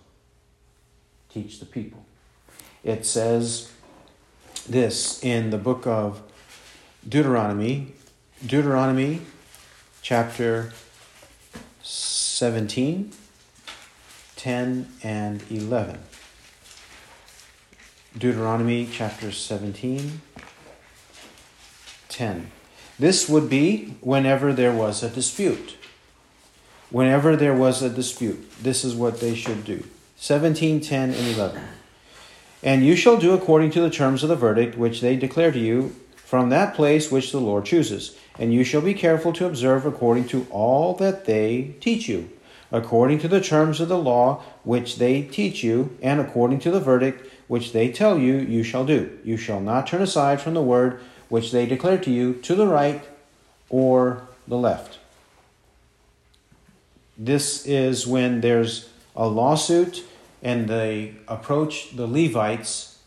S1: Teach the people. It says this in the book of Deuteronomy, Deuteronomy chapter 17, 10, and 11. Deuteronomy chapter 17, 10. This would be whenever there was a dispute. Whenever there was a dispute, this is what they should do. 17, 10, and 11. And you shall do according to the terms of the verdict which they declare to you from that place which the Lord chooses. And you shall be careful to observe according to all that they teach you, according to the terms of the law which they teach you, and according to the verdict which they tell you, you shall do. You shall not turn aside from the word which they declare to you to the right or the left. This is when there's a lawsuit and they approach the Levites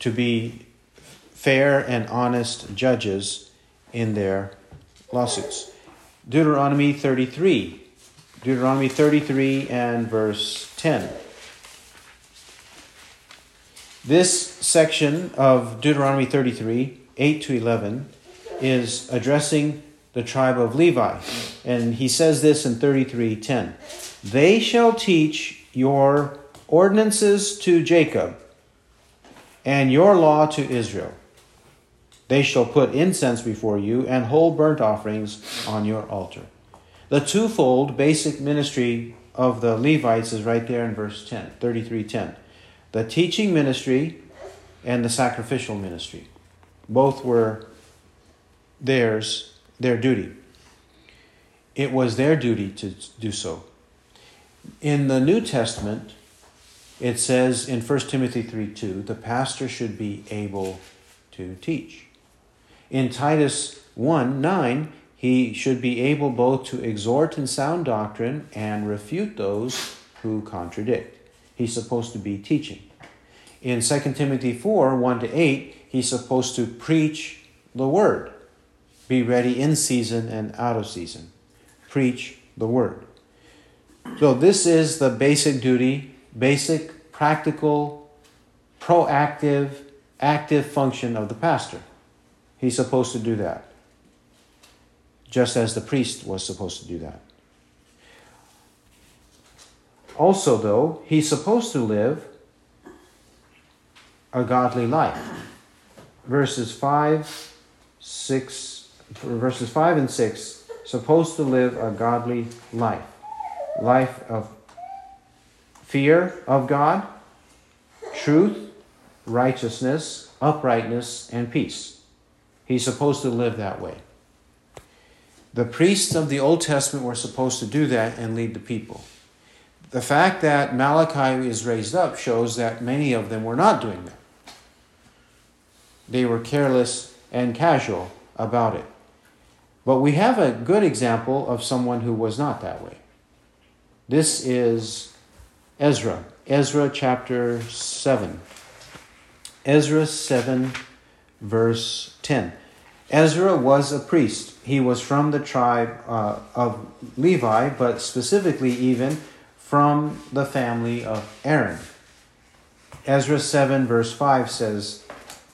S1: to be fair and honest judges in their lawsuits. Deuteronomy 33. Deuteronomy 33 and verse 10. This section of Deuteronomy 33, 8 to 11, is addressing the tribe of Levi. And he says this in 33:10. They shall teach your ordinances to Jacob and your law to Israel. They shall put incense before you and whole burnt offerings on your altar. The twofold basic ministry of the Levites is right there in verse 10, 33:10. The teaching ministry and the sacrificial ministry. Both were theirs, their duty. It was their duty to do so. In the New Testament, it says in 1 Timothy 3 2, the pastor should be able to teach. In Titus 1 9, he should be able both to exhort in sound doctrine and refute those who contradict. He's supposed to be teaching. In 2 Timothy 4 1 to 8, he's supposed to preach the word, be ready in season and out of season. Preach the word. So, this is the basic duty, basic, practical, proactive, active function of the pastor. He's supposed to do that, just as the priest was supposed to do that. Also, though, he's supposed to live a godly life. Verses 5, 6, verses 5 and 6, supposed to live a godly life life of fear of God, truth, righteousness, uprightness, and peace. He's supposed to live that way. The priests of the Old Testament were supposed to do that and lead the people. The fact that Malachi is raised up shows that many of them were not doing that. They were careless and casual about it. But we have a good example of someone who was not that way. This is Ezra, Ezra chapter 7. Ezra 7, verse 10. Ezra was a priest. He was from the tribe uh, of Levi, but specifically, even from the family of Aaron. Ezra 7, verse 5 says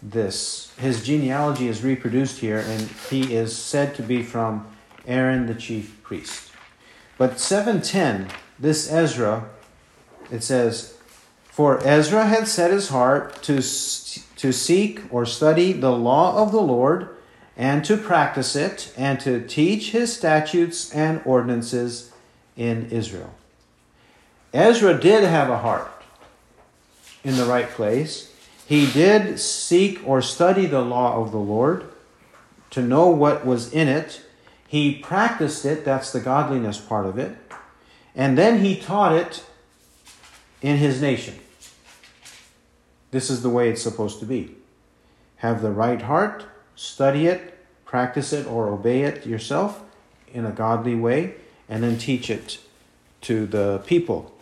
S1: this His genealogy is reproduced here, and he is said to be from Aaron, the chief priest. But 710, this Ezra, it says, For Ezra had set his heart to, to seek or study the law of the Lord and to practice it and to teach his statutes and ordinances in Israel. Ezra did have a heart in the right place. He did seek or study the law of the Lord to know what was in it he practiced it, that's the godliness part of it, and then he taught it in his nation. This is the way it's supposed to be. Have the right heart, study it, practice it, or obey it yourself in a godly way, and then teach it to the people.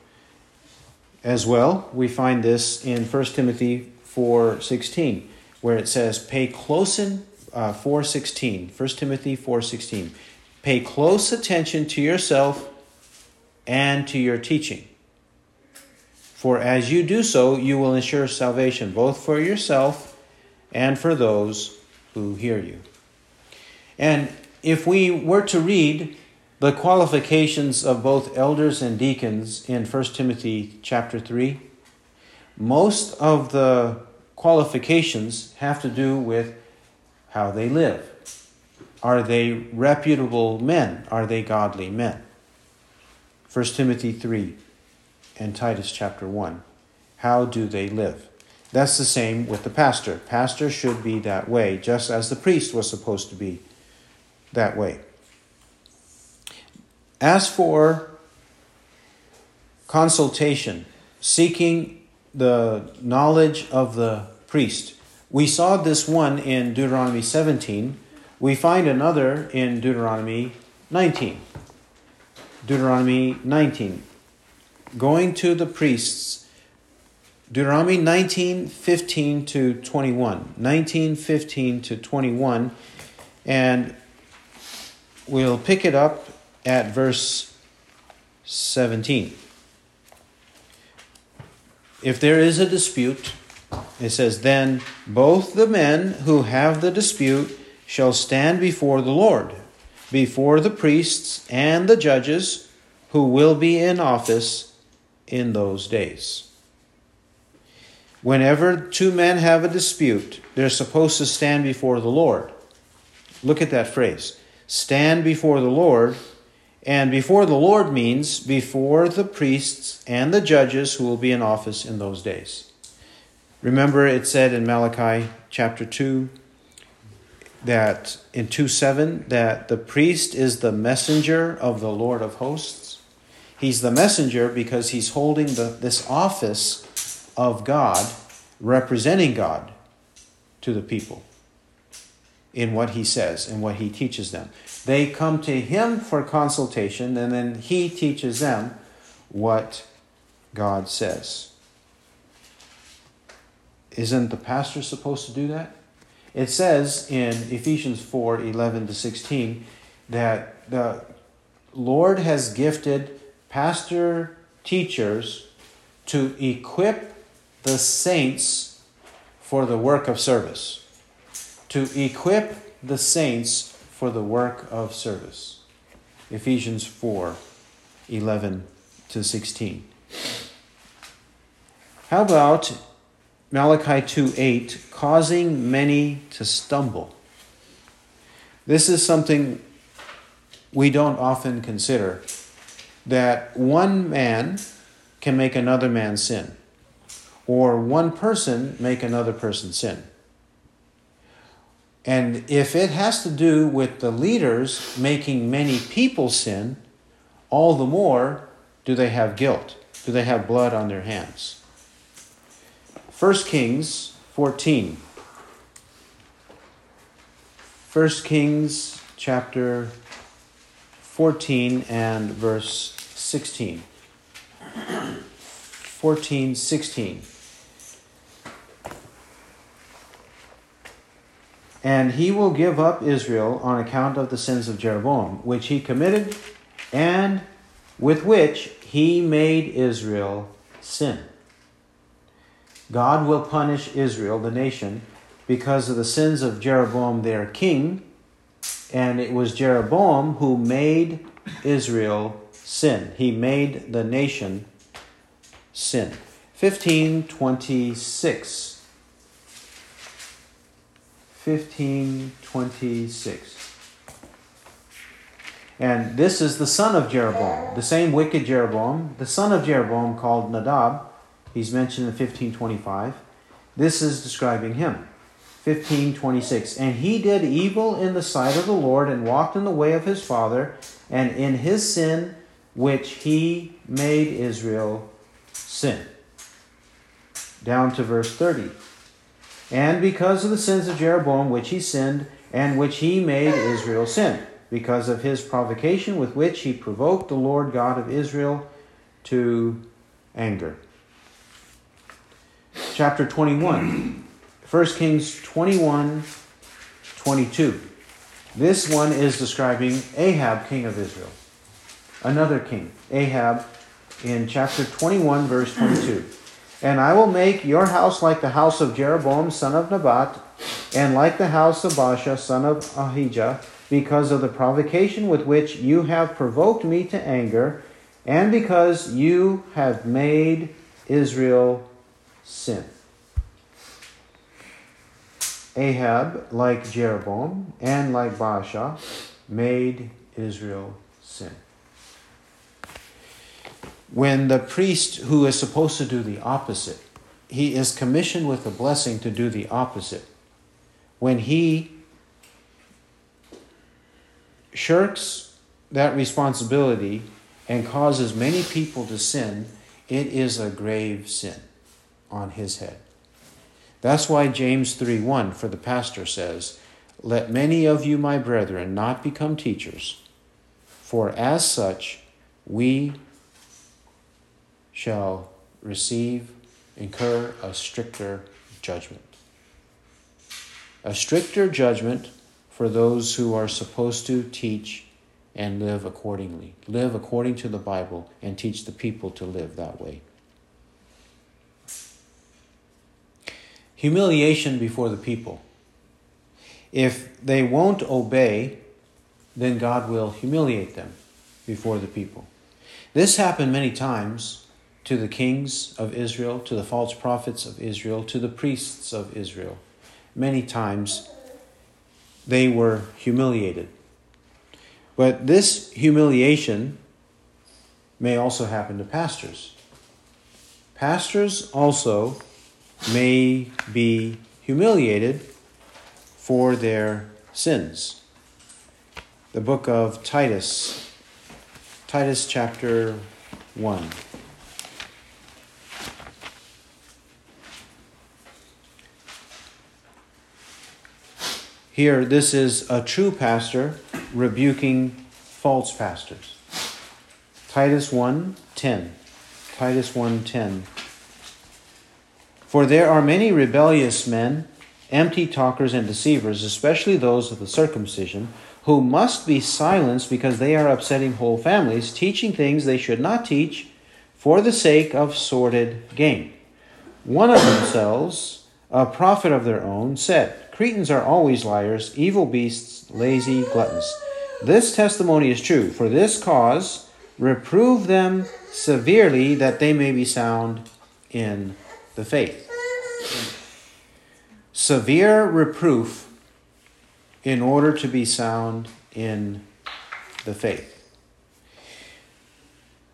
S1: As well, we find this in 1 Timothy 4:16, where it says, "Pay close in, uh, 4.16, 1 Timothy 4.16. Pay close attention to yourself and to your teaching. For as you do so, you will ensure salvation, both for yourself and for those who hear you. And if we were to read the qualifications of both elders and deacons in 1 Timothy chapter 3, most of the qualifications have to do with how they live. Are they reputable men? Are they godly men? 1 Timothy 3 and Titus chapter 1. How do they live? That's the same with the pastor. Pastor should be that way, just as the priest was supposed to be that way. As for consultation, seeking the knowledge of the priest, we saw this one in Deuteronomy 17. We find another in Deuteronomy 19. Deuteronomy 19. Going to the priests. Deuteronomy 19, 15 to 21. 19, 15 to 21. And we'll pick it up at verse 17. If there is a dispute, it says, Then both the men who have the dispute shall stand before the Lord, before the priests and the judges who will be in office in those days. Whenever two men have a dispute, they're supposed to stand before the Lord. Look at that phrase stand before the Lord, And before the Lord means before the priests and the judges who will be in office in those days. Remember, it said in Malachi chapter 2 that in 2 7 that the priest is the messenger of the Lord of hosts. He's the messenger because he's holding the, this office of God, representing God to the people in what he says and what he teaches them. They come to him for consultation, and then he teaches them what God says. Isn't the pastor supposed to do that? It says in Ephesians 4 11 to 16 that the Lord has gifted pastor teachers to equip the saints for the work of service to equip the saints for the work of service. Ephesians 4 11 to 16. How about Malachi 2 8, causing many to stumble? This is something we don't often consider that one man can make another man sin, or one person make another person sin. And if it has to do with the leaders making many people sin, all the more do they have guilt. Do they have blood on their hands? 1 Kings 14. 1 Kings chapter 14 and verse 16. 14, 16. And he will give up Israel on account of the sins of Jeroboam, which he committed, and with which he made Israel sin. God will punish Israel, the nation, because of the sins of Jeroboam, their king, and it was Jeroboam who made Israel sin. He made the nation sin. 1526. 1526. And this is the son of Jeroboam, the same wicked Jeroboam, the son of Jeroboam called Nadab. He's mentioned in 1525. This is describing him. 1526. And he did evil in the sight of the Lord and walked in the way of his father, and in his sin which he made Israel sin. Down to verse 30. And because of the sins of Jeroboam, which he sinned, and which he made Israel sin, because of his provocation with which he provoked the Lord God of Israel to anger. Chapter 21, 1 Kings 21 22. This one is describing Ahab, king of Israel. Another king, Ahab, in chapter 21, verse 22. And I will make your house like the house of Jeroboam son of Nebat, and like the house of Baasha son of Ahijah, because of the provocation with which you have provoked me to anger, and because you have made Israel sin. Ahab, like Jeroboam, and like Baasha, made Israel sin when the priest who is supposed to do the opposite, he is commissioned with a blessing to do the opposite. When he shirks that responsibility and causes many people to sin, it is a grave sin on his head. That's why James 3 1 for the pastor says, Let many of you, my brethren, not become teachers, for as such we shall receive, incur a stricter judgment. A stricter judgment for those who are supposed to teach and live accordingly. Live according to the Bible and teach the people to live that way. Humiliation before the people. If they won't obey, then God will humiliate them before the people. This happened many times to the kings of Israel, to the false prophets of Israel, to the priests of Israel. Many times they were humiliated. But this humiliation may also happen to pastors. Pastors also may be humiliated for their sins. The book of Titus, Titus chapter 1. Here, this is a true pastor rebuking false pastors. Titus 1:10. Titus 1:10. For there are many rebellious men, empty talkers and deceivers, especially those of the circumcision, who must be silenced because they are upsetting whole families, teaching things they should not teach for the sake of sordid gain. One of themselves, a prophet of their own, said, Cretans are always liars, evil beasts, lazy gluttons. This testimony is true. For this cause, reprove them severely that they may be sound in the faith. Severe reproof in order to be sound in the faith.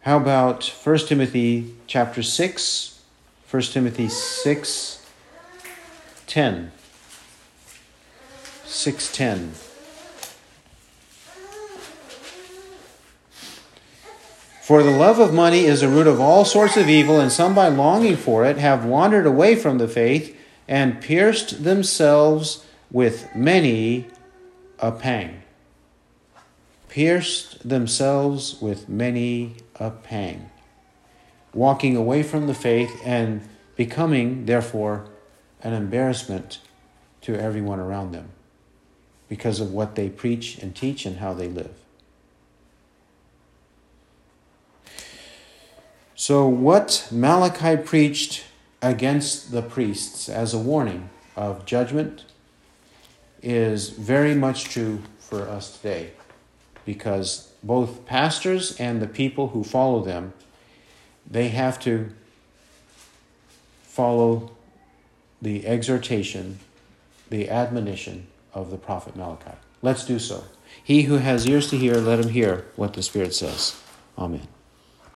S1: How about 1 Timothy chapter 6, 1 Timothy 6, 10. 610. For the love of money is a root of all sorts of evil, and some by longing for it have wandered away from the faith and pierced themselves with many a pang. Pierced themselves with many a pang. Walking away from the faith and becoming, therefore, an embarrassment to everyone around them because of what they preach and teach and how they live. So, what Malachi preached against the priests as a warning of judgment is very much true for us today because both pastors and the people who follow them they have to follow the exhortation the admonition of the prophet Malachi. Let's do so. He who has ears to hear, let him hear what the Spirit says. Amen.